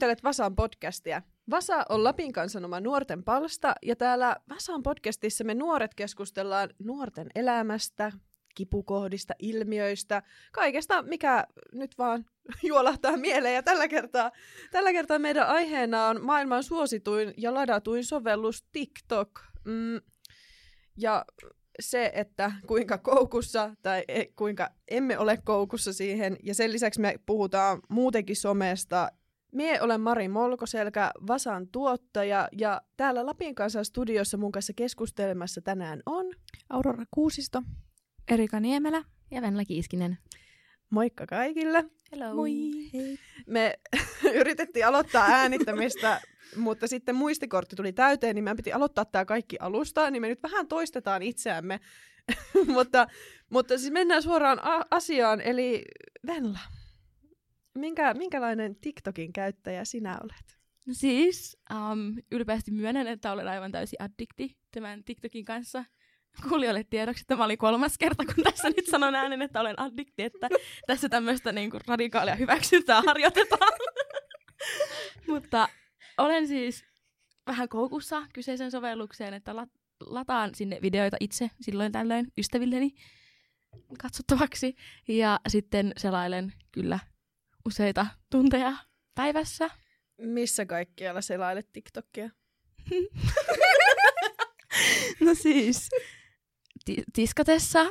kuuntelet Vasan podcastia. Vasa on Lapin kansanoma nuorten palsta ja täällä Vasan podcastissa me nuoret keskustellaan nuorten elämästä, kipukohdista, ilmiöistä, kaikesta, mikä nyt vaan juolahtaa mieleen. Ja tällä kertaa, tällä kertaa meidän aiheena on maailman suosituin ja ladatuin sovellus TikTok. Mm, ja se, että kuinka koukussa tai e, kuinka emme ole koukussa siihen. Ja sen lisäksi me puhutaan muutenkin somesta. Mie olen Mari Molkoselkä, Vasan tuottaja ja täällä Lapin kanssa studiossa mun kanssa keskustelemassa tänään on Aurora Kuusisto, Erika Niemelä ja Venla Kiiskinen. Moikka kaikille. Hello. Moi. Hei. Me yritettiin aloittaa äänittämistä, mutta sitten muistikortti tuli täyteen, niin meidän piti aloittaa tämä kaikki alusta, niin me nyt vähän toistetaan itseämme. mutta, mutta siis mennään suoraan a- asiaan, eli Venla, minkä, minkälainen TikTokin käyttäjä sinä olet? No siis, um, ylpeästi myönnän, että olen aivan täysin addikti tämän TikTokin kanssa. Kuulijoille tiedoksi, että tämä oli kolmas kerta, kun tässä nyt sanon äänen, että olen addikti, että tässä tämmöistä niinku radikaalia hyväksyntää harjoitetaan. Mutta olen siis vähän koukussa kyseisen sovellukseen, että lat- lataan sinne videoita itse silloin tällöin ystävilleni katsottavaksi. Ja sitten selailen kyllä useita tunteja päivässä. Missä kaikkialla selailet TikTokia? No siis, ti- tiskatessa,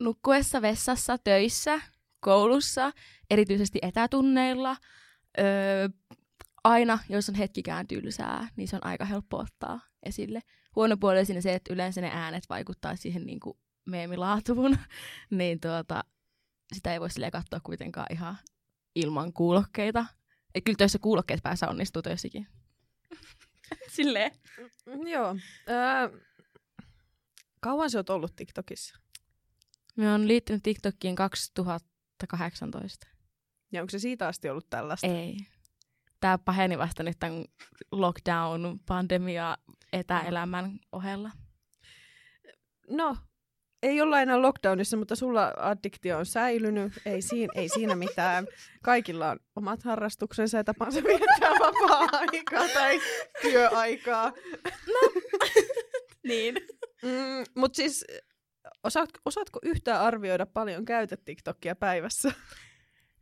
nukkuessa, vessassa, töissä, koulussa, erityisesti etätunneilla. Öö, aina, jos on hetkikään tylsää, niin se on aika helppo ottaa esille. Huono puoli on siinä se, että yleensä ne äänet vaikuttaa siihen niin kuin meemilaatuun, niin tuota, sitä ei voi silleen katsoa kuitenkaan ihan ilman kuulokkeita. Et kyllä töissä kuulokkeet päässä onnistuu töissäkin. silleen. Mm, Joo. Öö, kauan sä oot ollut TikTokissa? Me on liittynyt TikTokiin 2018. Ja onko se siitä asti ollut tällaista? Ei. Tämä paheni vasta nyt tämän lockdown, pandemia, etäelämän ohella. No, ei olla enää lockdownissa, mutta sulla addiktio on säilynyt. Ei siinä, ei siinä mitään. Kaikilla on omat harrastuksensa ja tapansa viettää vapaa-aikaa tai työaikaa. Niin. Mm, mutta siis, osaat, osaatko yhtään arvioida paljon käytät TikTokia päivässä?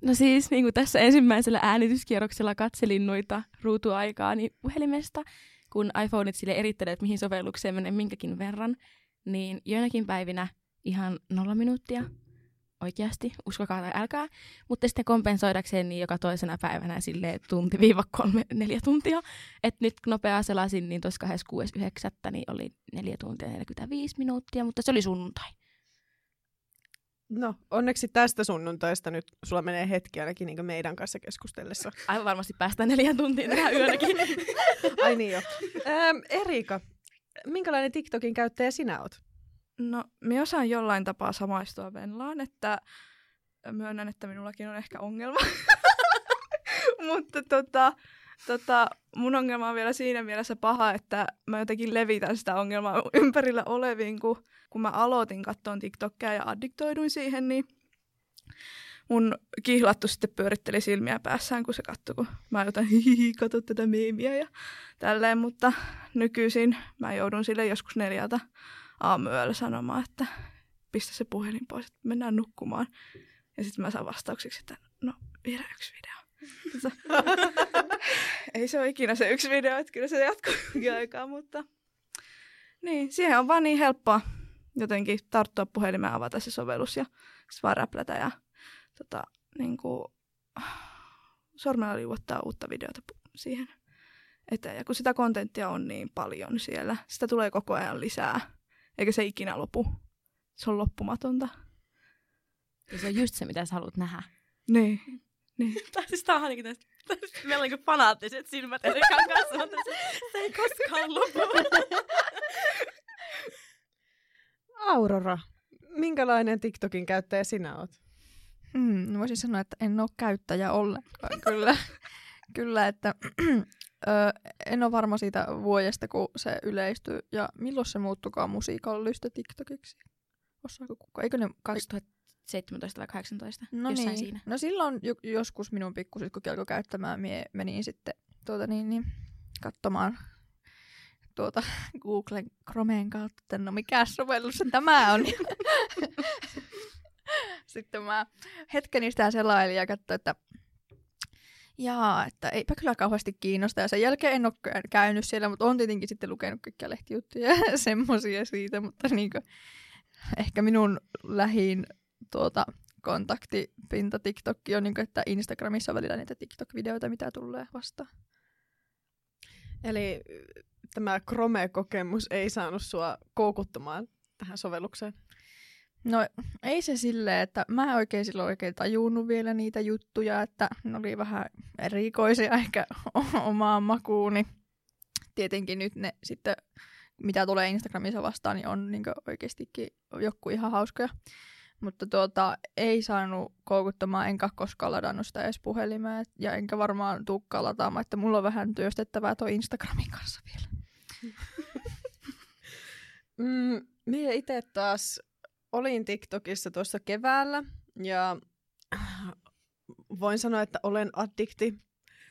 No siis niin kuin tässä ensimmäisellä äänityskierroksella katselin noita ruutuaikaa niin puhelimesta, kun iPhoneit sille erittelee, että mihin sovellukseen menee minkäkin verran, niin joinakin päivinä ihan nolla minuuttia oikeasti, uskokaa tai älkää, mutta sitten kompensoidakseen niin joka toisena päivänä sille tunti viiva kolme, neljä tuntia. Et nyt nopeaa selasin, niin tuossa 26.9. niin oli neljä tuntia 45 minuuttia, mutta se oli sunnuntai. No, onneksi tästä sunnuntaista nyt sulla menee hetki ainakin niin meidän kanssa keskustellessa. Aivan varmasti päästään neljän tuntiin tähän yönäkin. Ai niin jo. Ähm, Erika, minkälainen TikTokin käyttäjä sinä oot? No, minä osaan jollain tapaa samaistua Venlaan, että myönnän, että minullakin on ehkä ongelma. Mutta tota, tota, mun ongelma on vielä siinä mielessä paha, että mä jotenkin levitän sitä ongelmaa ympärillä oleviin, kun, kun mä aloitin katsoa TikTokia ja addiktoiduin siihen, niin mun kihlattu sitten pyöritteli silmiä päässään, kun se katsoi, kun mä jotain hihihi, katso tätä meemiä ja tälleen, mutta nykyisin mä joudun sille joskus neljältä aamuyöllä sanomaan, että pistä se puhelin pois, että mennään nukkumaan. Ja sitten mä saan vastaukseksi, että no vielä yksi video. Tota, ei se ole ikinä se yksi video, että kyllä se jatkuu aikaa, mutta niin, siihen on vaan niin helppoa jotenkin tarttua puhelimeen, avata se sovellus ja sitten vaan räplätä ja tota, niin kuin, sormella liuottaa uutta videota pu- siihen eteen. Ja kun sitä kontenttia on niin paljon siellä, sitä tulee koko ajan lisää, eikä se ikinä lopu. Se on loppumatonta. Ja se on just se, mitä sä haluat nähdä. Niin. niin. Tai siis tää on ainakin tästä, meillä on niinku fanaattiset silmät Erikan kanssa, mutta se, se ei koskaan lopu. Aurora, minkälainen TikTokin käyttäjä sinä oot? Hmm, voisin sanoa, että en ole käyttäjä ollenkaan. kyllä, kyllä että ö, en ole varma siitä vuodesta, kun se yleistyi. Ja milloin se muuttukaan musiikallista TikTokiksi? Osaako kukaan? Eikö ne... 2017 17 vai 18, No jossain niin. siinä. No silloin jo, joskus minun pikkusisko alkoi käyttämään, mie menin sitten tuota niin, niin, katsomaan tuota Googlen Chromeen kautta, että no mikä sovellus tämä on. sitten mä hetkeni sitä selailin ja katsoin, että jaa, että eipä kyllä kauheasti kiinnosta. Ja sen jälkeen en ole kä- käynyt siellä, mutta on tietenkin sitten lukenut kaikkia lehtijuttuja ja semmosia siitä, mutta niinku, ehkä minun lähin tuota, kontaktipinta TikTokki on, niin että Instagramissa on välillä niitä TikTok-videoita, mitä tulee vastaan. Eli tämä Chrome-kokemus ei saanut sua koukuttamaan tähän sovellukseen. No ei se silleen, että mä oikein silloin oikein tajunnut vielä niitä juttuja, että ne oli vähän erikoisia ehkä omaan makuuni. Tietenkin nyt ne sitten, mitä tulee Instagramissa vastaan, niin on niin oikeastikin joku ihan hauskoja. Mutta tuota, ei saanut koukuttamaan, enkä koskaan ladannut sitä edes puhelimeen, ja enkä varmaan tukkaa lataamaan, että mulla on vähän työstettävää tuo Instagramin kanssa vielä. Mm, minä itse taas olin TikTokissa tuossa keväällä ja voin sanoa, että olen addikti,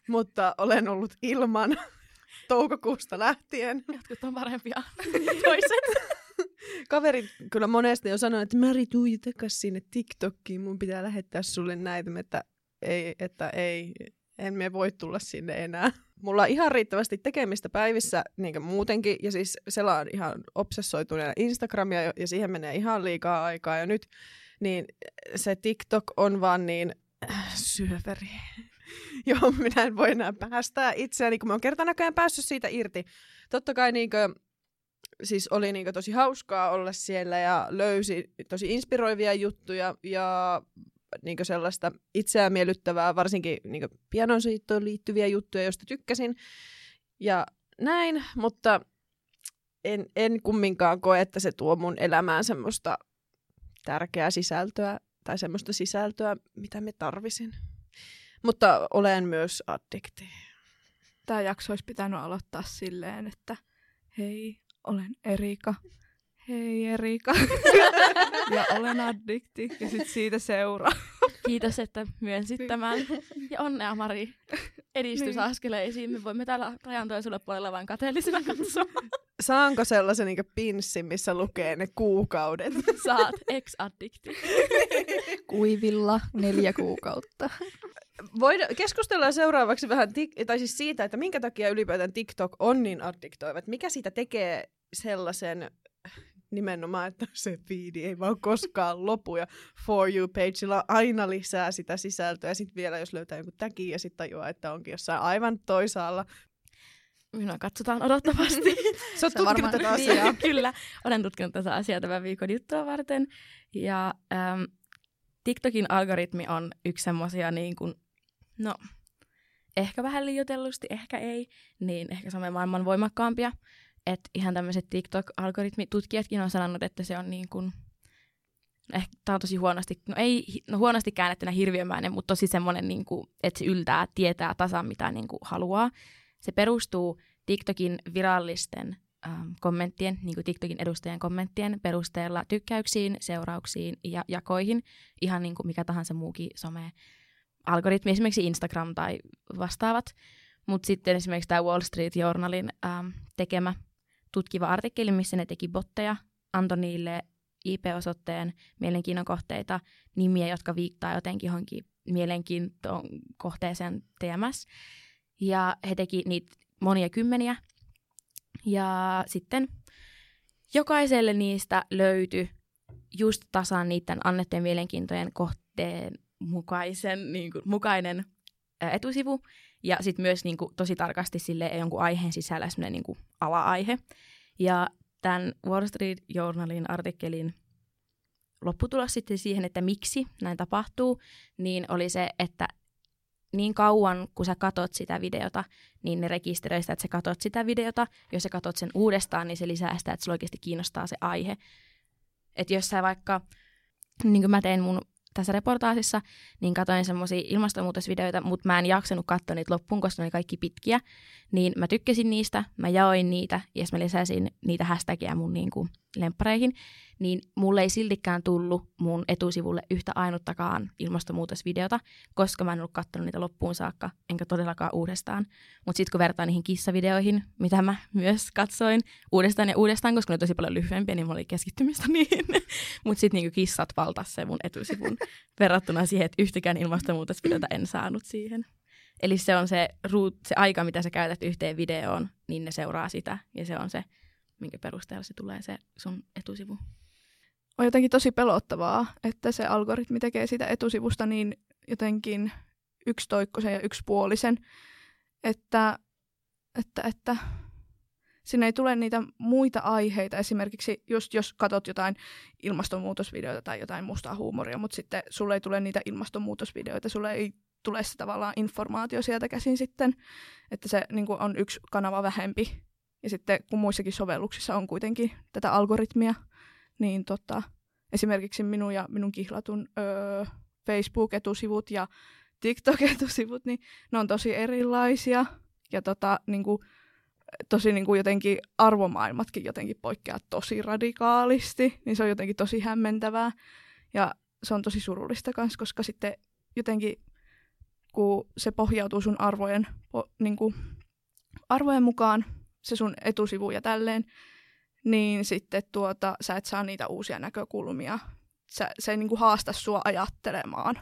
mutta olen ollut ilman toukokuusta lähtien. Jotkut on parempia toiset. Kaverit kyllä monesti jo sanoo, että Mari, tuu takas sinne TikTokkiin, mun pitää lähettää sulle näitä, että ei, että ei, en me voi tulla sinne enää. Mulla on ihan riittävästi tekemistä päivissä niin muutenkin, ja siis selaan ihan obsessoituneena Instagramia, ja- siihen menee ihan liikaa aikaa, ja nyt niin se TikTok on vaan niin äh, syöveri, johon minä en voi enää päästää itseäni, kun mä oon kerta näköjään päässyt siitä irti. Totta kai niinkö, siis oli niinkö tosi hauskaa olla siellä ja löysi tosi inspiroivia juttuja ja niinkö sellaista itseään miellyttävää, varsinkin niinkö pianonsoittoon liittyviä juttuja, joista tykkäsin. Ja näin, mutta en, en kumminkaan koe, että se tuo mun elämään semmoista tärkeää sisältöä tai semmoista sisältöä, mitä me tarvisin. Mutta olen myös addikti. Tämä jakso olisi pitänyt aloittaa silleen, että hei, olen Erika. Hei Erika. ja olen addikti. Ja sitten siitä seuraa. Kiitos, että myönsit tämän. Ja onnea Mari edistysaskeleisiin. Me voimme täällä rajan toisella puolella vain kateellisena katsoa. Saanko sellaisen niin pinssin, missä lukee ne kuukaudet? Saat ex-addikti. Kuivilla neljä kuukautta. Voida, keskustellaan seuraavaksi vähän tik- tai siis siitä, että minkä takia ylipäätään TikTok on niin addiktoiva. Mikä siitä tekee sellaisen nimenomaan, että se feedi ei vaan koskaan lopu ja For You-pageilla aina lisää sitä sisältöä. Ja sitten vielä, jos löytää jonkun tagin ja sitten tajuaa, että onkin jossain aivan toisaalla. Minua katsotaan odottavasti. Sä oot Se tutkinut tätä asiaa. Kyllä, olen tutkinut tätä asiaa tämän viikon juttua varten. Ja ähm, TikTokin algoritmi on yksi semmoisia niin kuin, no, ehkä vähän liioitellusti, ehkä ei, niin ehkä se on maailman voimakkaampia. Että ihan tämmöiset TikTok-algoritmitutkijatkin on sanonut, että se on niin kuin, ehkä tämä on tosi huonosti, no ei no huonosti käännettynä hirviömäinen, mutta tosi semmoinen, niin kuin, että se yltää, tietää tasan mitä niin kuin haluaa. Se perustuu TikTokin virallisten ähm, kommenttien, niin kuin TikTokin edustajien kommenttien perusteella tykkäyksiin, seurauksiin ja jakoihin, ihan niin kuin mikä tahansa muukin some algoritmi, esimerkiksi Instagram tai vastaavat. Mutta sitten esimerkiksi tämä Wall Street Journalin ähm, tekemä tutkiva artikkeli, missä ne teki botteja, antoi niille IP-osoitteen, mielenkiinnon kohteita, nimiä, jotka viittaa jotenkin johonkin mielenkiintoon kohteeseen TMS. Ja he teki niitä monia kymmeniä. Ja sitten jokaiselle niistä löytyi just tasan niiden annettujen mielenkiintojen kohteen mukaisen, niin kuin, mukainen ää, etusivu. Ja sitten myös niin kuin, tosi tarkasti sille jonkun aiheen sisällä semmoinen niin kuin, ala-aihe. Ja tämän Wall Street Journalin artikkelin lopputulos sitten siihen, että miksi näin tapahtuu, niin oli se, että niin kauan, kun sä katot sitä videota, niin ne rekisteröi sitä, että sä katot sitä videota. Jos sä katot sen uudestaan, niin se lisää sitä, että sulla oikeasti kiinnostaa se aihe. Että jos sä vaikka, niin kuin mä tein mun tässä reportaasissa, niin katoin semmoisia ilmastonmuutosvideoita, mutta mä en jaksanut katsoa niitä loppuun, koska ne oli kaikki pitkiä. Niin mä tykkäsin niistä, mä jaoin niitä ja mä lisäsin niitä hashtagia mun niin kuin lemppareihin, niin mulle ei siltikään tullut mun etusivulle yhtä ainuttakaan ilmastonmuutosvideota, koska mä en ollut katsonut niitä loppuun saakka, enkä todellakaan uudestaan. Mutta sitten kun vertaan niihin kissavideoihin, mitä mä myös katsoin uudestaan ja uudestaan, koska ne on tosi paljon lyhyempiä, niin mulla oli keskittymistä niihin. Mutta sitten niinku kissat valtas se mun etusivun verrattuna siihen, että yhtäkään ilmastonmuutosvideota en saanut siihen. Eli se on se, ruut, se aika, mitä sä käytät yhteen videoon, niin ne seuraa sitä. Ja se on se, minkä perusteella se tulee se sun etusivu. On jotenkin tosi pelottavaa, että se algoritmi tekee sitä etusivusta niin jotenkin yksitoikkoisen ja yksipuolisen, että, että, että sinne ei tule niitä muita aiheita. Esimerkiksi just jos katsot jotain ilmastonmuutosvideoita tai jotain mustaa huumoria, mutta sitten sulle ei tule niitä ilmastonmuutosvideoita, sulle ei tulee se tavallaan informaatio sieltä käsin sitten, että se niin kuin on yksi kanava vähempi. Ja sitten kun muissakin sovelluksissa on kuitenkin tätä algoritmia, niin tota, esimerkiksi minun ja minun kihlatun öö, Facebook-etusivut ja TikTok-etusivut, niin ne on tosi erilaisia. Ja tota, niin kuin, tosi niin kuin jotenkin arvomaailmatkin jotenkin poikkeaa tosi radikaalisti, niin se on jotenkin tosi hämmentävää. Ja se on tosi surullista myös, koska sitten jotenkin kun se pohjautuu sun arvojen, po, niin kuin, arvojen mukaan, se sun etusivu ja tälleen, niin sitten tuota, sä et saa niitä uusia näkökulmia. Sä, se ei niin kuin haasta sua ajattelemaan,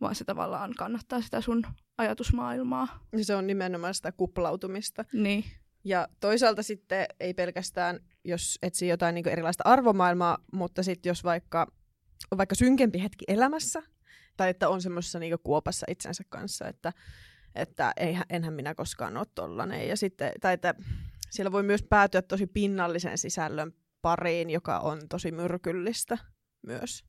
vaan se tavallaan kannattaa sitä sun ajatusmaailmaa. Ja se on nimenomaan sitä kuplautumista. Niin. Ja toisaalta sitten ei pelkästään, jos etsii jotain niin erilaista arvomaailmaa, mutta sitten jos vaikka on vaikka synkempi hetki elämässä, tai että on semmoisessa niinku kuopassa itsensä kanssa, että, että eihän, enhän minä koskaan ole tollanen. Ja sitten, tai että siellä voi myös päätyä tosi pinnallisen sisällön pariin, joka on tosi myrkyllistä myös.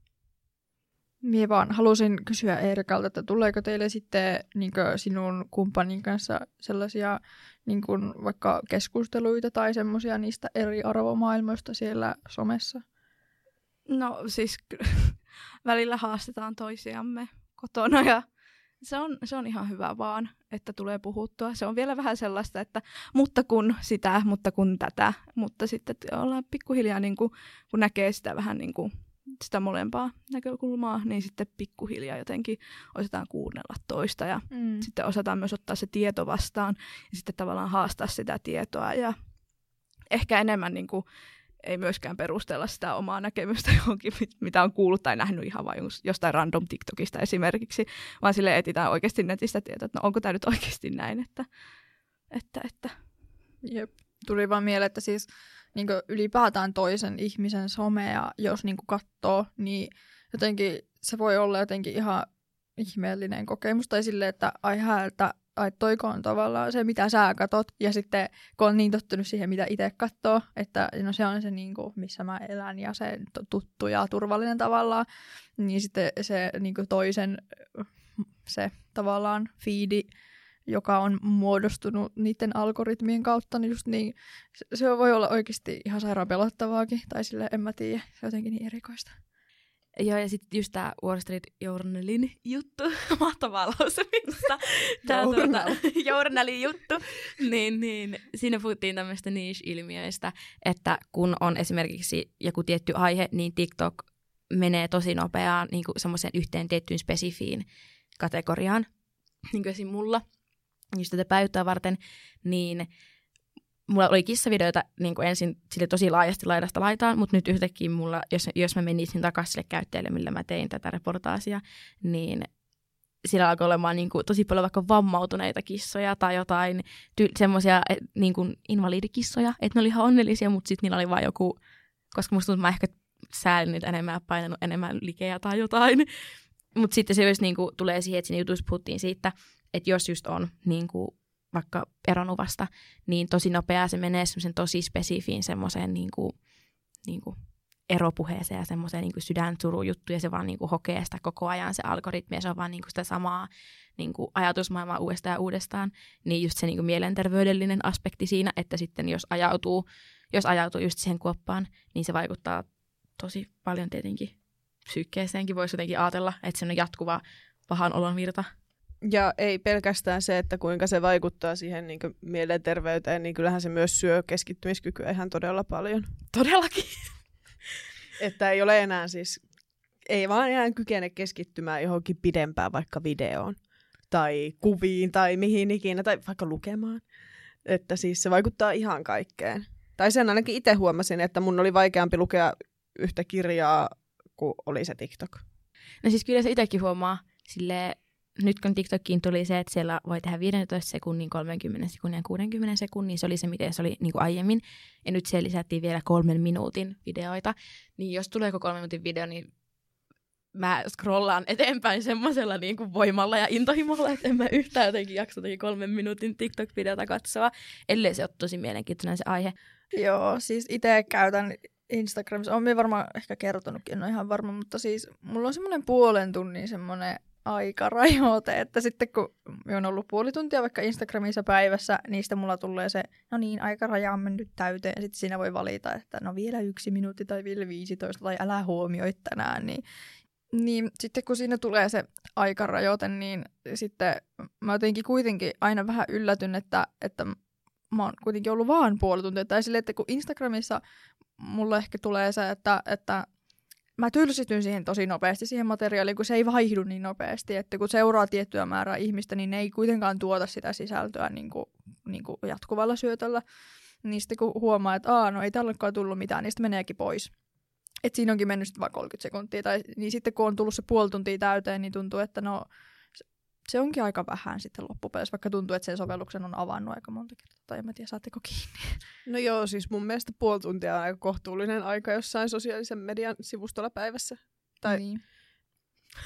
Mie vaan halusin kysyä Eerikalta, että tuleeko teille sitten niin sinun kumppanin kanssa sellaisia niin kuin, vaikka keskusteluita tai semmoisia niistä eri arvomaailmoista siellä somessa? No siis välillä haastetaan toisiamme kotona ja se on, se on ihan hyvä vaan, että tulee puhuttua. Se on vielä vähän sellaista, että mutta kun sitä, mutta kun tätä, mutta sitten ollaan pikkuhiljaa, niin kuin, kun näkee sitä vähän niin kuin, sitä molempaa näkökulmaa, niin sitten pikkuhiljaa jotenkin osataan kuunnella toista ja mm. sitten osataan myös ottaa se tieto vastaan ja sitten tavallaan haastaa sitä tietoa ja ehkä enemmän niin kuin, ei myöskään perustella sitä omaa näkemystä johonkin, mitä on kuullut tai nähnyt ihan vain jostain random TikTokista esimerkiksi, vaan sille etsitään oikeasti netistä tietoa, että no onko tämä nyt oikeasti näin, että, että, että. Jep. Tuli vaan mieleen, että siis niin ylipäätään toisen ihmisen somea, jos niin katsoo, niin jotenkin se voi olla jotenkin ihan ihmeellinen kokemus, tai silleen, että ai häältä että toiko on tavallaan se, mitä sä katot, ja sitten kun on niin tottunut siihen, mitä itse katsoo, että no se on se, niin kuin, missä mä elän, ja se tuttu ja turvallinen tavallaan, niin sitten se niin kuin toisen se tavallaan fiidi, joka on muodostunut niiden algoritmien kautta, niin just niin, se voi olla oikeasti ihan sairaan pelottavaakin, tai sille en mä tiedä, jotenkin niin erikoista. Joo, ja sitten just tämä Wall Street Journalin juttu, mahtavaa lausumista, tämä tuota, Journalin juttu, niin, niin. Siinä puhuttiin tämmöistä niche-ilmiöistä, että kun on esimerkiksi joku tietty aihe, niin TikTok menee tosi nopeaan niin semmoiseen yhteen tiettyyn spesifiin kategoriaan, niin kuin esim. mulla, just tätä varten, niin mulla oli kissavideoita niin kuin ensin sille tosi laajasti laidasta laitaan, mutta nyt yhtäkkiä mulla, jos, jos mä menisin takaisin sille käyttäjälle, millä mä tein tätä reportaasia, niin siellä alkoi olemaan niin kuin, tosi paljon vaikka vammautuneita kissoja tai jotain ty- semmoisia niin kuin invalidikissoja, että ne oli ihan onnellisia, mutta sitten niillä oli vain joku, koska musta tuntuu, mä ehkä säälin niitä enemmän painanut enemmän likeä tai jotain. Mutta sitten se myös niin kuin, tulee siihen, että siinä jutussa puhuttiin siitä, että jos just on niin kuin, vaikka eronuvasta, niin tosi nopeaa se menee semmoisen tosi spesifiin semmoiseen niin kuin, niin kuin eropuheeseen ja semmoiseen niin sydänsurujuttuun ja se vaan niin kuin hokee sitä koko ajan se algoritmi ja se on vaan niin kuin sitä samaa niin kuin ajatusmaailmaa uudestaan ja uudestaan, niin just se niin kuin mielenterveydellinen aspekti siinä, että sitten jos ajautuu, jos ajautuu just siihen kuoppaan, niin se vaikuttaa tosi paljon tietenkin psyykkeeseenkin voisi jotenkin ajatella, että se on jatkuva pahan olon virta. Ja ei pelkästään se, että kuinka se vaikuttaa siihen niin mielenterveyteen, niin kyllähän se myös syö keskittymiskykyä ihan todella paljon. Todellakin. Että ei ole enää siis, ei vaan enää kykene keskittymään johonkin pidempään vaikka videoon tai kuviin tai mihin ikinä tai vaikka lukemaan. Että siis se vaikuttaa ihan kaikkeen. Tai sen ainakin itse huomasin, että mun oli vaikeampi lukea yhtä kirjaa, kuin oli se TikTok. No siis kyllä se itsekin huomaa sille nyt kun TikTokiin tuli se, että siellä voi tehdä 15 sekunnin, 30 sekunnin ja 60 sekunnin, se oli se, miten se oli niin kuin aiemmin. Ja nyt siellä lisättiin vielä kolmen minuutin videoita. Niin jos tulee kolmen minuutin video, niin mä scrollaan eteenpäin semmoisella niin kuin voimalla ja intohimolla, että en mä yhtään jotenkin jaksa kolmen minuutin TikTok-videota katsoa, ellei se ole tosi mielenkiintoinen se aihe. Joo, siis itse käytän Instagramissa, olen varmaan ehkä kertonutkin, en ole ihan varma, mutta siis mulla on semmoinen puolen tunnin semmoinen aikarajoite, että sitten kun on ollut puoli tuntia vaikka Instagramissa päivässä, niistä mulla tulee se, no niin, aikaraja on mennyt täyteen, ja sitten siinä voi valita, että no vielä yksi minuutti tai vielä 15 tai älä huomioi tänään, niin niin sitten kun siinä tulee se aikarajoite, niin sitten mä jotenkin kuitenkin aina vähän yllätyn, että, että mä oon kuitenkin ollut vaan puoli tuntia. Tai sille, että kun Instagramissa mulle ehkä tulee se, että, että mä tylsityn siihen tosi nopeasti, siihen materiaaliin, kun se ei vaihdu niin nopeasti. Että kun seuraa tiettyä määrää ihmistä, niin ne ei kuitenkaan tuota sitä sisältöä niin kuin, niin kuin jatkuvalla syötöllä. Niin sitten kun huomaa, että Aa, no ei tällekaan tullut mitään, niin sitten meneekin pois. Et siinä onkin mennyt sitten vaan 30 sekuntia. Tai, niin sitten kun on tullut se puoli tuntia täyteen, niin tuntuu, että no se onkin aika vähän sitten loppupeleissä, vaikka tuntuu, että sen sovelluksen on avannut aika monta kertaa. Tai en mä tiedä, saatteko kiinni. No joo, siis mun mielestä puoli tuntia on aika kohtuullinen aika jossain sosiaalisen median sivustolla päivässä. Tai, niin.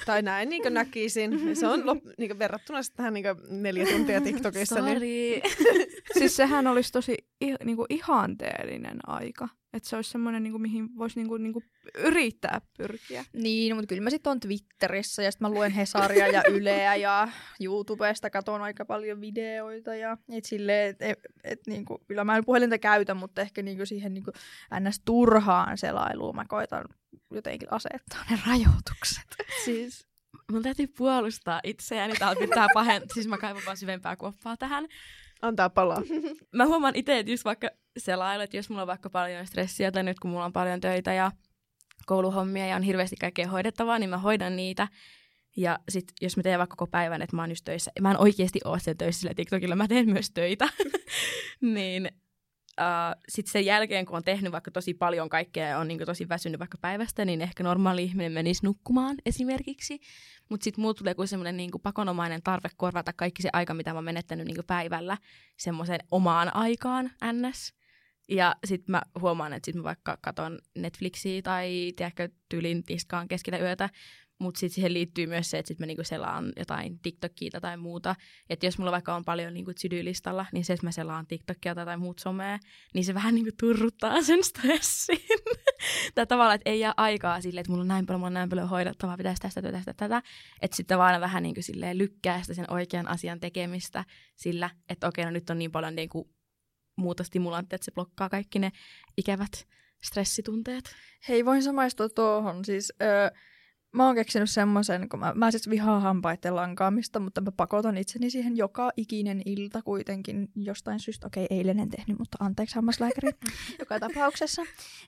tai näin niin näkisin. Se on lop, niin verrattuna tähän niin neljä tuntia TikTokissa. niin... siis sehän olisi tosi niin ihanteellinen aika. Että se olisi semmoinen, niin kuin, mihin voisi niin kuin, niin kuin yrittää pyrkiä. Niin, mutta kyllä mä sitten on Twitterissä ja sitten mä luen Hesaria ja Yleä ja YouTubesta katon aika paljon videoita. Ja et silleen, et, et, et, niin kuin, kyllä mä en puhelinta käytä, mutta ehkä niin kuin siihen niin kuin ns. turhaan selailuun mä koitan jotenkin asettaa ne rajoitukset. Siis mun täytyy puolustaa itseäni. Täällä pitää pahen... siis mä kaivan vaan syvempää kuoppaa tähän. Antaa palaa. mä huomaan itse, että just vaikka selailu, että jos mulla on vaikka paljon stressiä tai nyt kun mulla on paljon töitä ja kouluhommia ja on hirveästi kaikkea hoidettavaa, niin mä hoidan niitä. Ja sit jos mä teen vaikka koko päivän, että mä oon just töissä, mä en oikeasti ole siellä töissä sillä TikTokilla, mä teen myös töitä, niin uh, sitten sen jälkeen, kun on tehnyt vaikka tosi paljon kaikkea ja on niin tosi väsynyt vaikka päivästä, niin ehkä normaali ihminen menisi nukkumaan esimerkiksi. Mutta sitten mulla tulee kuin semmoinen niin pakonomainen tarve korvata kaikki se aika, mitä mä oon menettänyt niin päivällä semmoiseen omaan aikaan, ns. Ja sitten mä huomaan, että sitten mä vaikka katon Netflixiä tai tiedätkö, tyylin tiskaan keskellä yötä, mutta sitten siihen liittyy myös se, että sitten mä niinku selaan jotain TikTokia tai muuta. Että jos mulla vaikka on paljon niinku sydylistalla, niin se, että mä selaan TikTokia tai muut somea, niin se vähän niinku turruttaa sen stressin. tai tavallaan, että ei jää aikaa sille, että mulla on näin paljon, mulla on näin paljon hoidettavaa, pitäisi tästä, tästä, tästä, tätä. Että sitten vaan vähän niinku silleen lykkää sitä sen oikean asian tekemistä sillä, että okei, no nyt on niin paljon niinku muuta stimulanttia, että se blokkaa kaikki ne ikävät stressitunteet. Hei, voin samaistua tuohon. Siis, öö, mä oon keksinyt semmoisen, kun mä, mä siis vihaan hampaiden lankaamista, mutta mä pakotan itseni siihen joka ikinen ilta kuitenkin jostain syystä. Okei, eilen en tehnyt, mutta anteeksi hammaslääkäri joka tapauksessa.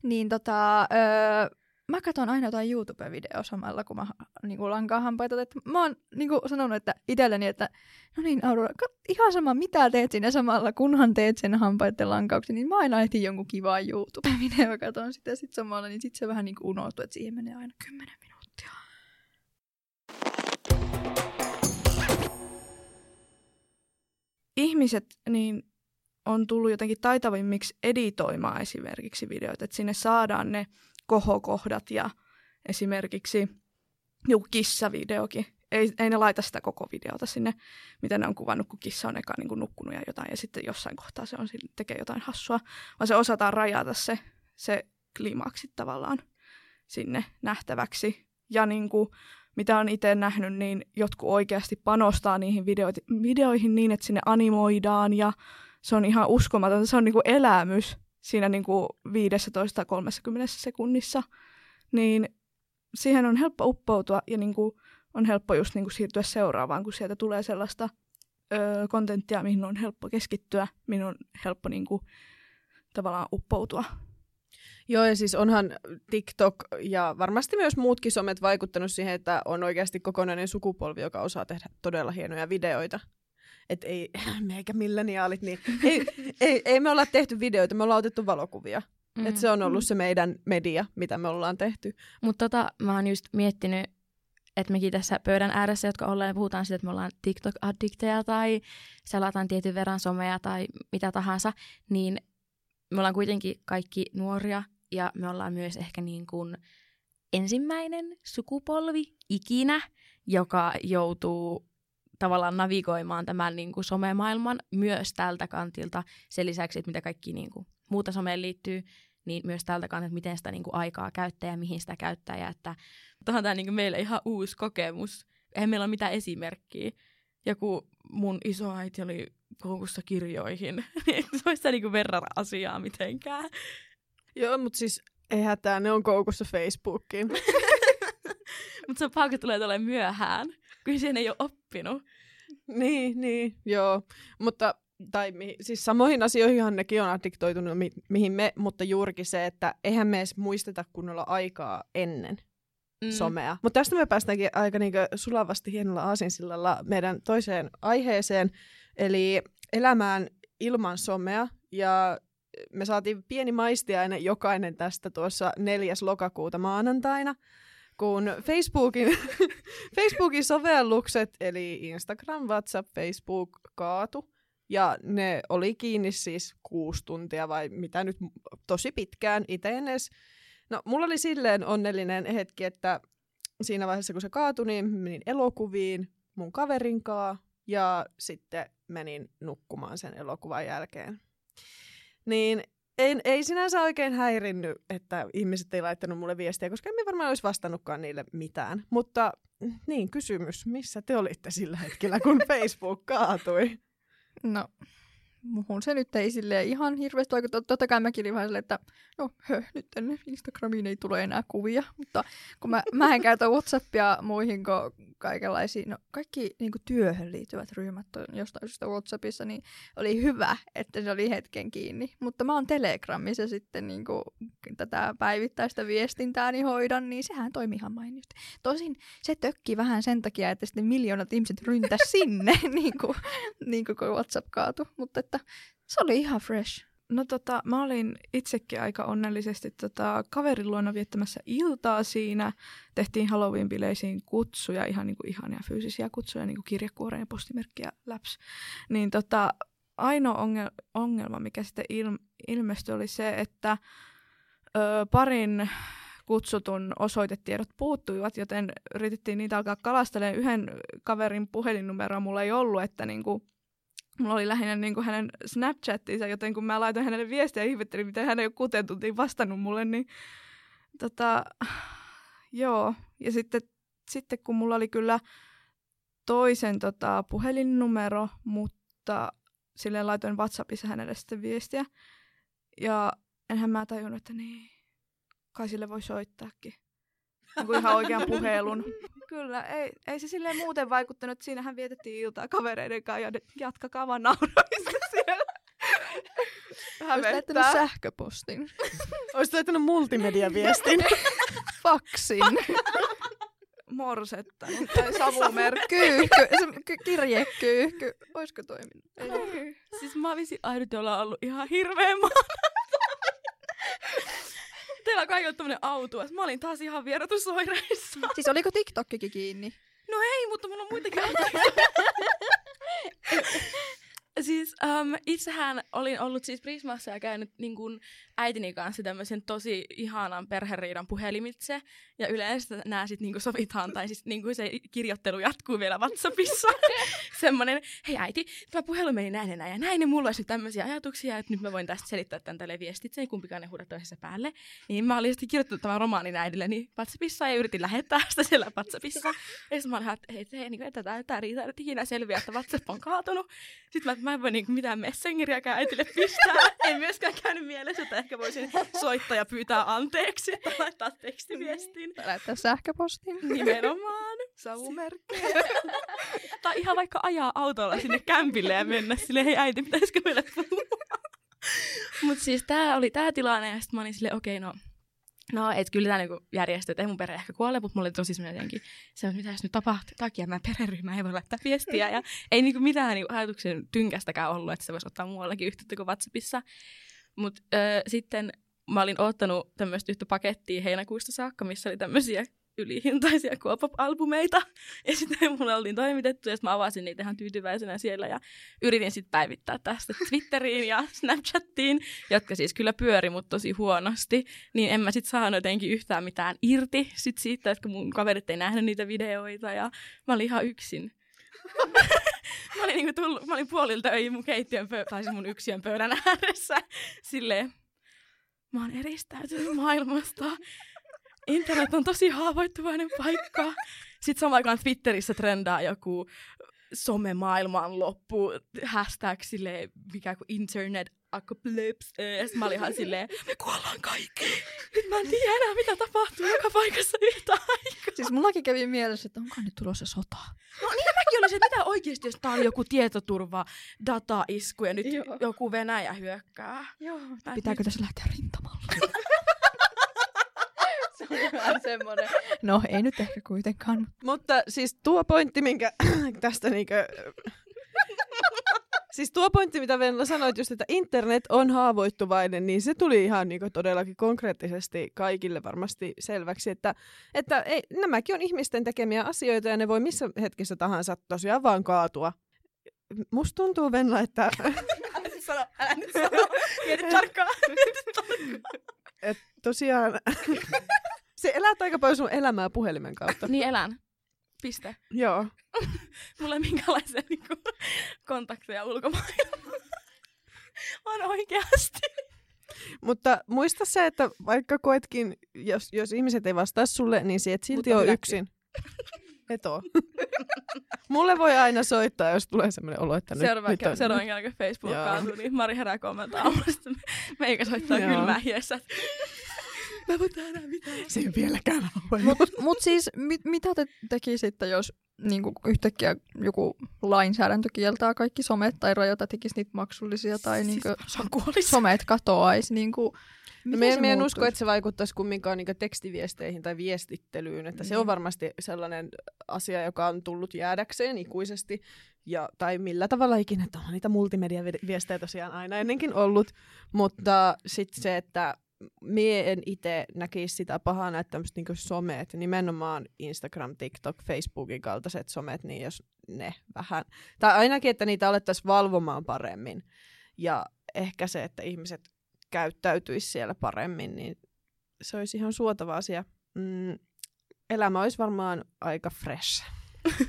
Niin tota, öö, mä katson aina jotain YouTube-videoa samalla, kun mä niin kuin lankaan hampaita. Että mä oon niin kuin sanonut että itselleni, että no niin Aurora, ihan sama mitä teet sinne samalla, kunhan teet sen hampaiden lankauksen, niin mä aina etin jonkun kivaa YouTube-videoa, katson sitä sit samalla, niin sit se vähän niin kuin unohtuu, että siihen menee aina kymmenen minuuttia. Ihmiset niin on tullut jotenkin taitavimmiksi editoimaan esimerkiksi videoita, että sinne saadaan ne kohokohdat ja esimerkiksi joku kissavideokin. Ei, ei ne laita sitä koko videota sinne, mitä ne on kuvannut, kun kissa on eka niin kuin nukkunut ja jotain, ja sitten jossain kohtaa se on tekee jotain hassua, vaan se osataan rajata se, se kliimaksi tavallaan sinne nähtäväksi. Ja niin kuin, mitä on itse nähnyt, niin jotkut oikeasti panostaa niihin videoihin niin, että sinne animoidaan ja se on ihan uskomatonta. Se on niin kuin elämys siinä niin kuin 15-30 sekunnissa, niin siihen on helppo uppoutua ja niin kuin on helppo just niin kuin siirtyä seuraavaan, kun sieltä tulee sellaista kontenttia, mihin on helppo keskittyä, mihin on helppo niin kuin, tavallaan uppoutua. Joo, ja siis onhan TikTok ja varmasti myös muutkin somet vaikuttanut siihen, että on oikeasti kokonainen sukupolvi, joka osaa tehdä todella hienoja videoita. Että ei, meikä milleniaalit, niin ei, ei, ei me olla tehty videoita, me ollaan otettu valokuvia. Mm. Et se on ollut se meidän media, mitä me ollaan tehty. Mutta tota, mä oon just miettinyt, että mekin tässä pöydän ääressä, jotka ollaan, puhutaan siitä, että me ollaan TikTok-addikteja tai selataan tietyn verran somea tai mitä tahansa, niin me ollaan kuitenkin kaikki nuoria ja me ollaan myös ehkä niin kuin ensimmäinen sukupolvi ikinä, joka joutuu tavallaan navigoimaan tämän niin kuin somemaailman myös tältä kantilta. Sen lisäksi, että mitä kaikki niin kuin, muuta someen liittyy, niin myös tältä kantilta, että miten sitä niin kuin, aikaa käyttää ja mihin sitä käyttää. Ja että on tämä niin kuin, meille ihan uusi kokemus. Eihän meillä ole mitään esimerkkiä. Joku mun isoäiti oli koukussa kirjoihin. Niin se olisi sitä niin kuin, verrata asiaa mitenkään. Joo, mutta siis ei hätää, ne on koukussa Facebookiin. mutta se on paha, tulee tulee myöhään, kun siihen ei ole oppinut. Niin, niin, joo. Mutta, tai mi- siis samoihin asioihin nekin on addiktoitunut, mi- mihin me, mutta juurikin se, että eihän me edes muisteta kunnolla aikaa ennen mm. somea. Mutta tästä me päästäänkin aika niinku sulavasti hienolla aasinsillalla meidän toiseen aiheeseen, eli elämään ilman somea. Ja me saatiin pieni maistiainen jokainen tästä tuossa 4. lokakuuta maanantaina, kun Facebookin, Facebookin sovellukset, eli Instagram, WhatsApp, Facebook, kaatu. Ja ne oli kiinni siis kuusi tuntia vai mitä nyt tosi pitkään itse edes. No, mulla oli silleen onnellinen hetki, että siinä vaiheessa kun se kaatui, niin menin elokuviin mun kaverinkaa ja sitten menin nukkumaan sen elokuvan jälkeen. Niin ei, ei sinänsä oikein häirinnyt, että ihmiset ei laittanut mulle viestiä, koska emme varmaan olisi vastannutkaan niille mitään. Mutta niin, kysymys, missä te olitte sillä hetkellä, kun Facebook kaatui? No, muhun se nyt ei sille ihan hirveästi vaikuttaa. Totta kai mäkin olin vähän että no hö, nyt tänne Instagramiin ei tule enää kuvia. Mutta kun mä, mä en käytä Whatsappia muihin kuin kaikenlaisiin, no kaikki niin kuin työhön liittyvät ryhmät on jostain syystä Whatsappissa, niin oli hyvä, että se oli hetken kiinni. Mutta mä oon Telegramissa sitten niin kuin, tätä päivittäistä viestintää niin hoidan, niin sehän toimii ihan mainiosti. Tosin se tökki vähän sen takia, että sitten miljoonat ihmiset ryntäs sinne, niin kuin, niin kuin kun Whatsapp kaatu. Mutta että se oli ihan fresh. No tota, mä olin itsekin aika onnellisesti tota, kaverin luona viettämässä iltaa siinä. Tehtiin Halloween-bileisiin kutsuja, ihan niinku ihania fyysisiä kutsuja, niinku kirjekuoreen ja postimerkkiä läps. Niin tota, ainoa ongel- ongelma, mikä sitten il- ilmestyi, oli se, että ö, parin kutsutun osoitetiedot puuttuivat, joten yritettiin niitä alkaa kalastelemaan. Yhden kaverin puhelinnumeroa mulla ei ollut, että niinku, mulla oli lähinnä niin kuin hänen Snapchatinsa, joten kun mä laitoin hänelle viestiä ja ihmettelin, miten hän ei ole kuuteen tuntiin vastannut mulle, niin tota, joo. Ja sitten, sitten kun mulla oli kyllä toisen tota, puhelinnumero, mutta silleen laitoin WhatsAppissa hänelle sitten viestiä. Ja enhän mä tajunnut, että niin, kai sille voi soittaakin. Niin kuin ihan oikean puhelun. Kyllä, ei, ei se silleen muuten vaikuttanut. Siinähän vietettiin iltaa kavereiden kanssa ja jatkakaa vaan nauramista siellä. Olisit laittanut sähköpostin. Olisit laittanut multimediaviestin. Faksin. Morsettanut tai savumerkki. Kyyhky, kirjekyyhky. Olisiko toiminut? Ei. Siis mä olisin ainut, jolla on ollut ihan hirveä Teillä on kaikilla tämmönen auto. Mä olin taas ihan vierotusoireissa. Siis oliko TikTokkikin kiinni? No ei, mutta mulla on muitakin Siis um, itsehän olin ollut siis Prismassa ja käynyt niin kun, äitini kanssa tämmöisen tosi ihanan perheriidan puhelimitse. Ja yleensä nämä sitten niin sovitaan, tai siis niin se kirjoittelu jatkuu vielä WhatsAppissa. Semmoinen, hei äiti, tämä puhelu meni näin ja näin ja näin, niin mulla olisi tämmöisiä ajatuksia, että nyt mä voin tästä selittää tämän tälle viestitse, kumpikaan ne huuda toisessa päälle. Niin mä olin sitten kirjoittanut tämän romaanin äidilleni WhatsAppissa ja yritin lähettää sitä siellä WhatsAppissa. Ja sitten mä olin, että hei, hei niin että tämä, tämä riitä, että ikinä selviää, että WhatsApp on kaatunut. Sitten mä, mä en voi niin mitään messengeriäkään äitille pistää. Ei myöskään käynyt mielessä, että ehkä voisin soittaa ja pyytää anteeksi, että laittaa tekstiviestin. Laittaa sähköpostin. Nimenomaan. Savumerkkejä. tai ihan vaikka ajaa autolla sinne kämpille ja mennä sille, hei äiti, pitäisikö meille puhua? Mutta siis tää oli tää tilanne ja sitten mä olin silleen, okei, okay, no No, et kyllä tämä niinku järjestöt, ei mun perhe ehkä kuole, mutta mulla oli tosi semmoinen jotenkin, se, että mitä nyt tapahtuu, takia mä perheryhmä ei voi laittaa viestiä. Ja ei niinku mitään niinku ajatuksen tynkästäkään ollut, että se voisi ottaa muuallakin yhteyttä kuin WhatsAppissa. Mutta sitten mä olin ottanut tämmöistä yhtä pakettia heinäkuusta saakka, missä oli tämmöisiä ylihintaisia K-pop-albumeita. Ja sitten mulle oltiin toimitettu, ja mä avasin niitä ihan tyytyväisenä siellä, ja yritin sitten päivittää tästä Twitteriin ja Snapchattiin, jotka siis kyllä pyöri mut tosi huonosti. Niin en mä sitten saanut jotenkin yhtään mitään irti sit siitä, että mun kaverit ei nähnyt niitä videoita, ja mä olin ihan yksin. mä, olin niinku tullut, mä olin puolilta öin mun keittiön pö- tai siis mun yksiön pöydän ääressä silleen, mä oon eristäytynyt maailmasta internet on tosi haavoittuvainen paikka. Sitten samaan aikaan Twitterissä trendaa joku somemaailman loppu, hashtag silleen, mikä kuin internet apocalypse. Ja sitten mä olin ihan silleen, me kuollaan kaikki. Nyt mä en tiedä enää, mitä tapahtuu joka paikassa yhtä aikaa. Siis mullakin kävi mielessä, että onko nyt tulossa sota. No niin mäkin olisin, että mitä oikeasti, jos tää on joku tietoturva, data-isku ja nyt Joo. joku Venäjä hyökkää. Joo. Pitääkö tässä lähteä rintamalle? Semmoinen. No ei nyt ehkä kuitenkaan. Mutta siis tuo pointti, minkä tästä niinkö... Siis tuo pointti, mitä Venla sanoit just, että internet on haavoittuvainen, niin se tuli ihan niin todellakin konkreettisesti kaikille varmasti selväksi, että, että ei, nämäkin on ihmisten tekemiä asioita ja ne voi missä hetkessä tahansa tosiaan vaan kaatua. Musta tuntuu, Venla, että Älä nyt sano, älä nyt sano. Mieti tarkkaan. et tosiaan se elää aika paljon sun elämää puhelimen kautta. niin elän. Piste. Joo. Mulla ei minkälaisia niinku, kontakteja ulkomaailmaan. Vaan oikeasti. Mutta muista se, että vaikka koetkin, jos, jos ihmiset ei vastaa sulle, niin se et silti ole yksin. Et oo. Mulle voi aina soittaa, jos tulee sellainen olo, että nyt, Seuraava, nyt on... seuraavan kerran, kun Facebook kaatuu, niin Mari herää kommentaa meikä soittaa kylmää hiessä. Mä voin tehdä mitään. Se ei vieläkään ole. Mut, mut siis mit, mitä te tekisitte, jos niinku, yhtäkkiä joku lainsäädäntö kieltää kaikki somet tai rajoita tekisi niitä maksullisia tai niinku, Siis kuolisi. somet katoaisi? Niinku, No, miten me, me en usko, että se vaikuttaisi kumminkaan niin tekstiviesteihin tai viestittelyyn. Että se on Niin. varmasti sellainen asia, joka on tullut jäädäkseen ikuisesti. Ja, tai millä tavalla ikinä, että on niitä multimediaviestejä tosiaan aina ennenkin ollut. Mutta sitten se, että mie en itse näkisi sitä pahana, että tämmöiset niin somet, nimenomaan Instagram, TikTok, Facebookin kaltaiset somet, niin jos ne vähän, tai ainakin, että niitä alettaisiin valvomaan paremmin. Ja ehkä se, että ihmiset käyttäytyisi siellä paremmin, niin se olisi ihan suotava asia. Mm, elämä olisi varmaan aika fresh,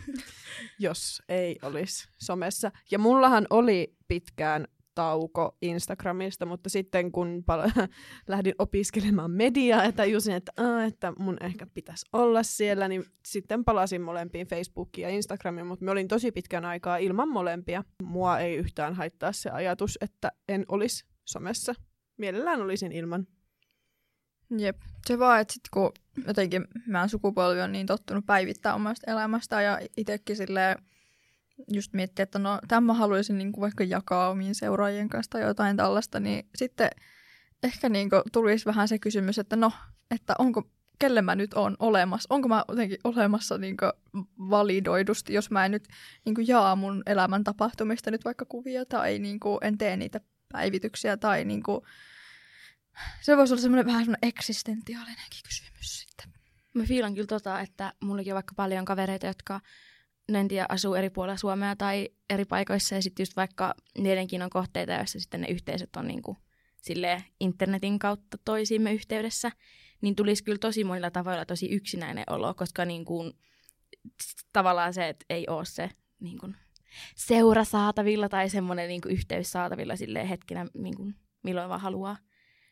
jos ei olisi somessa. Ja mullahan oli pitkään tauko Instagramista, mutta sitten kun pal- lähdin opiskelemaan mediaa ja tajusin, että, Aa, että mun ehkä pitäisi olla siellä, niin sitten palasin molempiin Facebookiin ja Instagramiin, mutta mä olin tosi pitkän aikaa ilman molempia. Mua ei yhtään haittaa se ajatus, että en olisi somessa. Mielellään olisin ilman. Jep. Se vaan, että sit kun jotenkin meidän sukupolvi on niin tottunut päivittää omasta elämästä ja itsekin silleen just miettiä, että no tämän mä haluaisin niin kuin vaikka jakaa omiin seuraajien kanssa tai jotain tällaista, niin sitten ehkä niin kuin tulisi vähän se kysymys, että no, että onko, kelle mä nyt on olemassa, onko mä jotenkin olemassa niin kuin validoidusti, jos mä en nyt niin kuin jaa mun elämän tapahtumista nyt vaikka kuvia tai niin kuin en tee niitä päivityksiä tai niin kuin se voisi olla semmoinen vähän semmoinen eksistentiaalinenkin kysymys sitten. Mä fiilan kyllä tota, että mullakin on vaikka paljon kavereita, jotka no en tiedä, asuu eri puolilla Suomea tai eri paikoissa. Ja sitten just vaikka niidenkin on kohteita, joissa sitten ne yhteisöt on niinku silleen internetin kautta toisiimme yhteydessä. Niin tulisi kyllä tosi monilla tavoilla tosi yksinäinen olo, koska niinku, s- tavallaan se, että ei ole se niinku, seura saatavilla tai semmoinen niinku, yhteys saatavilla silleen hetkinä, niinku, milloin vaan haluaa.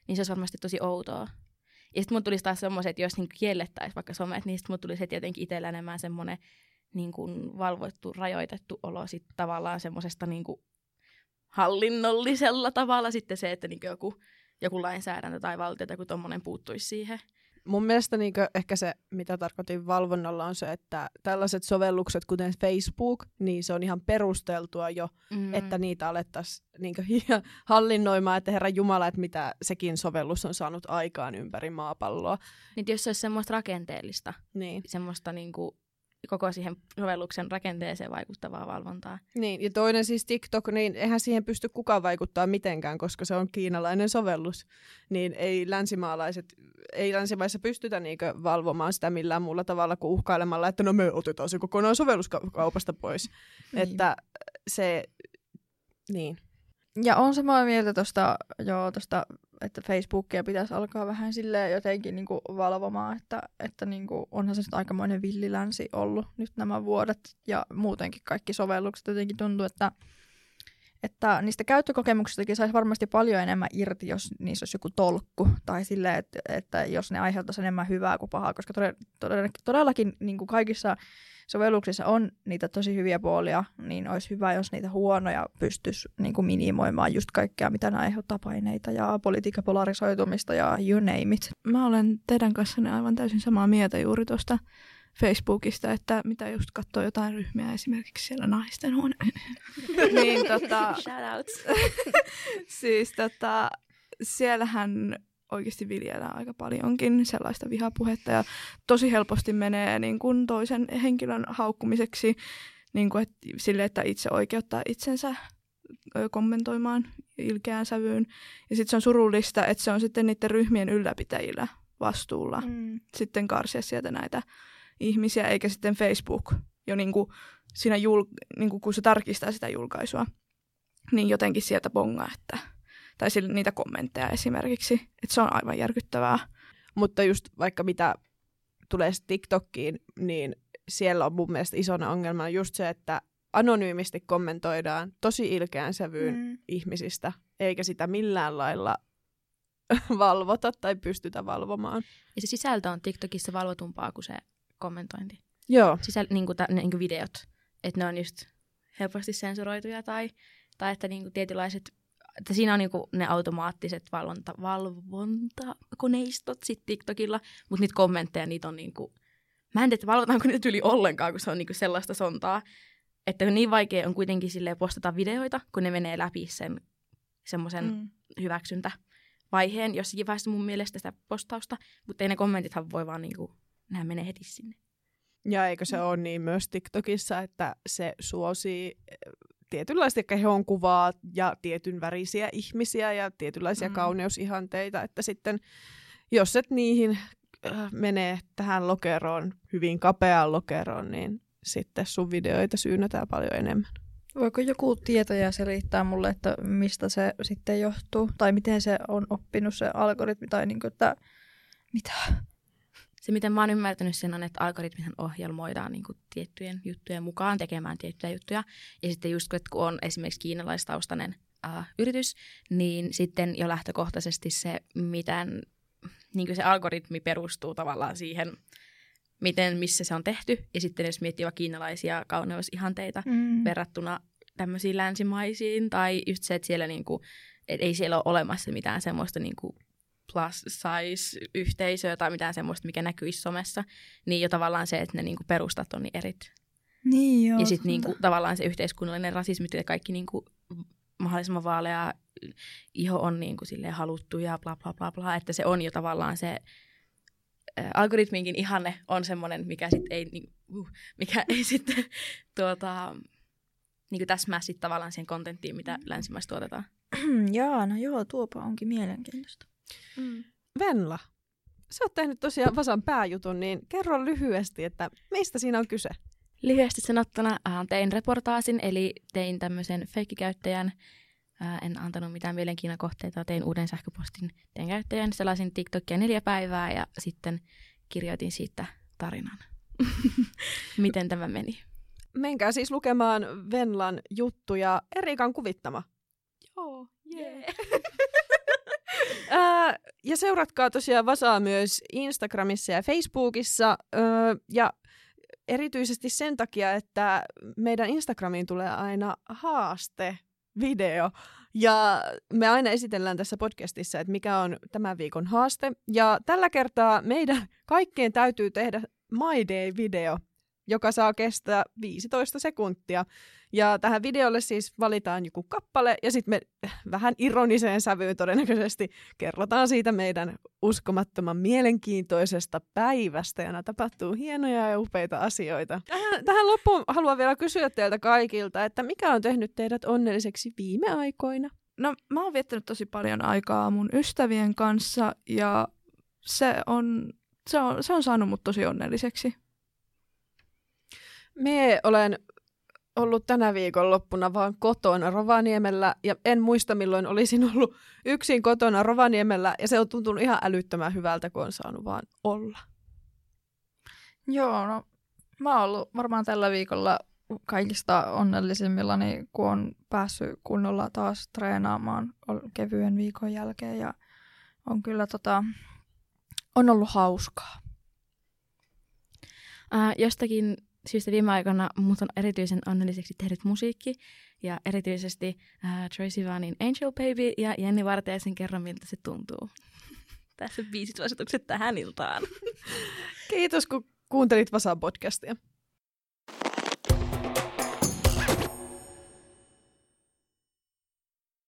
Niin se olisi varmasti tosi outoa. Ja sitten mun tulisi taas semmoiset, jos niinku kiellettäisiin vaikka somet, niin sitten mun tulisi heti jotenkin itsellä enemmän semmoinen niin kuin valvoittu, rajoitettu olo sit tavallaan semmoisesta niin kuin hallinnollisella tavalla sitten se, että niin joku, joku lainsäädäntö tai valtio tai joku tommonen puuttuisi siihen. Mun mielestä niin ehkä se, mitä tarkoitin valvonnalla, on se, että tällaiset sovellukset, kuten Facebook, niin se on ihan perusteltua jo, mm. että niitä alettaisiin niin hallinnoimaan, että Herra Jumala, että mitä sekin sovellus on saanut aikaan ympäri maapalloa. Niin jos se olisi semmoista rakenteellista, niin. semmoista niin kuin koko siihen sovelluksen rakenteeseen vaikuttavaa valvontaa. Niin, ja toinen siis TikTok, niin eihän siihen pysty kukaan vaikuttaa mitenkään, koska se on kiinalainen sovellus. Niin ei länsimaalaiset, ei länsimaissa pystytä niinkö valvomaan sitä millään muulla tavalla kuin uhkailemalla, että no me otetaan se kokonaan sovelluskaupasta pois. niin. Että se, niin. Ja on samaa mieltä tuosta, joo, tosta, että Facebookia pitäisi alkaa vähän silleen jotenkin niin kuin valvomaan, että, että niin kuin onhan se nyt aikamoinen villilänsi ollut nyt nämä vuodet. Ja muutenkin kaikki sovellukset jotenkin tuntuu, että, että niistä käyttökokemuksistakin saisi varmasti paljon enemmän irti, jos niissä olisi joku tolkku. Tai silleen, että, että jos ne aiheuttaisi enemmän hyvää kuin pahaa, koska todellakin, todellakin niin kuin kaikissa sovelluksissa on niitä tosi hyviä puolia, niin olisi hyvä, jos niitä huonoja pystyisi niin kuin minimoimaan just kaikkea, mitä ne aiheuttaa paineita ja politiikan polarisoitumista ja you name it. Mä olen teidän kanssanne aivan täysin samaa mieltä juuri tuosta Facebookista, että mitä just katsoo jotain ryhmiä, esimerkiksi siellä naisten huone. niin tota... Shoutouts. siis tota, siellähän oikeasti viljellään aika paljonkin sellaista vihapuhetta ja tosi helposti menee niin kuin toisen henkilön haukkumiseksi niin kuin, että, sille, että itse oikeuttaa itsensä kommentoimaan ilkeään sävyyn. Ja sitten se on surullista, että se on sitten niiden ryhmien ylläpitäjillä vastuulla mm. sitten karsia sieltä näitä ihmisiä, eikä sitten Facebook jo niin kuin siinä jul, niin kuin kun se tarkistaa sitä julkaisua, niin jotenkin sieltä bongaa, että tai sille, niitä kommentteja esimerkiksi. Että se on aivan järkyttävää. Mutta just vaikka mitä tulee TikTokkiin, niin siellä on mun mielestä isona ongelma just se, että anonyymisti kommentoidaan tosi ilkeän sävyyn mm. ihmisistä, eikä sitä millään lailla valvota tai pystytä valvomaan. Ja se sisältö on TikTokissa valvotumpaa kuin se kommentointi. Joo. Sisäl, niin kuin, ta, niin kuin videot. Että ne on just helposti sensuroituja tai, tai että niin kuin tietynlaiset että siinä on niinku ne automaattiset valvonta, valvontakoneistot sit TikTokilla, mutta niitä kommentteja, niitä on niinku, mä en tiedä, valvotaanko niitä yli ollenkaan, kun se on niinku sellaista sontaa, että niin vaikea on kuitenkin sille postata videoita, kun ne menee läpi sen semmoisen mm. hyväksyntä vaiheen jossakin vaiheessa mun mielestä sitä postausta, mutta ei ne kommentithan voi vaan niinku, nämä menee heti sinne. Ja eikö se ole niin myös TikTokissa, että se suosii tietynlaista kehon kuvaa ja tietyn värisiä ihmisiä ja tietynlaisia mm. kauneusihanteita, että sitten jos et niihin äh, menee tähän lokeroon, hyvin kapeaan lokeroon, niin sitten sun videoita syynätään paljon enemmän. Voiko joku tietäjä selittää mulle, että mistä se sitten johtuu? Tai miten se on oppinut se algoritmi? Tai niin kuin, että mitä? Se, miten mä oon ymmärtänyt sen, on, että algoritmithan ohjelmoidaan niin kuin, tiettyjen juttujen mukaan tekemään tiettyjä juttuja. Ja sitten just kun on esimerkiksi kiinalaistaustainen äh, yritys, niin sitten jo lähtökohtaisesti se, miten niin kuin se algoritmi perustuu tavallaan siihen, miten, missä se on tehty. Ja sitten jos miettii vaikka kiinalaisia kauneusihanteita mm. verrattuna tämmöisiin länsimaisiin, tai just se, että siellä niin kuin, et ei siellä ole olemassa mitään semmoista niin kuin plus size yhteisöä tai mitään semmoista, mikä näkyisi somessa, niin jo tavallaan se, että ne niinku perustat on niin erit. Niin joo. Ja sitten niinku, tavallaan se yhteiskunnallinen rasismi ja kaikki niinku, mahdollisimman vaalea iho on niinku, silleen haluttu ja bla bla bla bla, että se on jo tavallaan se ä, algoritminkin ihanne on semmoinen, mikä sit ei, niin, uh, mikä ei sitten tuota, niin täsmää sitten tavallaan siihen kontenttiin, mitä länsimaissa tuotetaan. Jaa, no joo, tuopa onkin mielenkiintoista. Mm. Venla, sä oot tehnyt tosiaan Vasan pääjutun, niin kerro lyhyesti, että mistä siinä on kyse? Lyhyesti sanottuna äh, tein reportaasin, eli tein tämmöisen feikkikäyttäjän, äh, en antanut mitään mielenkiinnan kohteita, tein uuden sähköpostin tein käyttäjän, selasin TikTokia neljä päivää ja sitten kirjoitin siitä tarinan. Miten tämä meni? Menkää siis lukemaan Venlan juttuja Erikan kuvittama. Joo, jee. Yeah. Ja seuratkaa tosiaan Vasaa myös Instagramissa ja Facebookissa. Ja erityisesti sen takia, että meidän Instagramiin tulee aina haaste video. Ja me aina esitellään tässä podcastissa, että mikä on tämän viikon haaste. Ja tällä kertaa meidän kaikkien täytyy tehdä My Day-video, joka saa kestää 15 sekuntia. Ja tähän videolle siis valitaan joku kappale ja sitten me vähän ironiseen sävyyn todennäköisesti kerrotaan siitä meidän uskomattoman mielenkiintoisesta päivästä. Ja tapahtuu hienoja ja upeita asioita. Tähän, tähän loppuun haluan vielä kysyä teiltä kaikilta, että mikä on tehnyt teidät onnelliseksi viime aikoina? No mä oon viettänyt tosi paljon aikaa mun ystävien kanssa ja se on, se on, se on saanut mut tosi onnelliseksi. Me olen ollut tänä viikonloppuna vaan kotona Rovaniemellä ja en muista milloin olisin ollut yksin kotona Rovaniemellä ja se on tuntunut ihan älyttömän hyvältä, kun on saanut vaan olla. Joo, no mä oon ollut varmaan tällä viikolla kaikista onnellisimmillani, kun on päässyt kunnolla taas treenaamaan kevyen viikon jälkeen ja on kyllä tota, on ollut hauskaa. Äh, jostakin syystä viime aikoina mut on erityisen onnelliseksi tehnyt musiikki ja erityisesti äh, Tracy Vanin Angel Baby ja Jenni Vartiaisen kerran, miltä se tuntuu. Tässä biisit suositukset tähän iltaan. Kiitos, kun kuuntelit Vasan podcastia.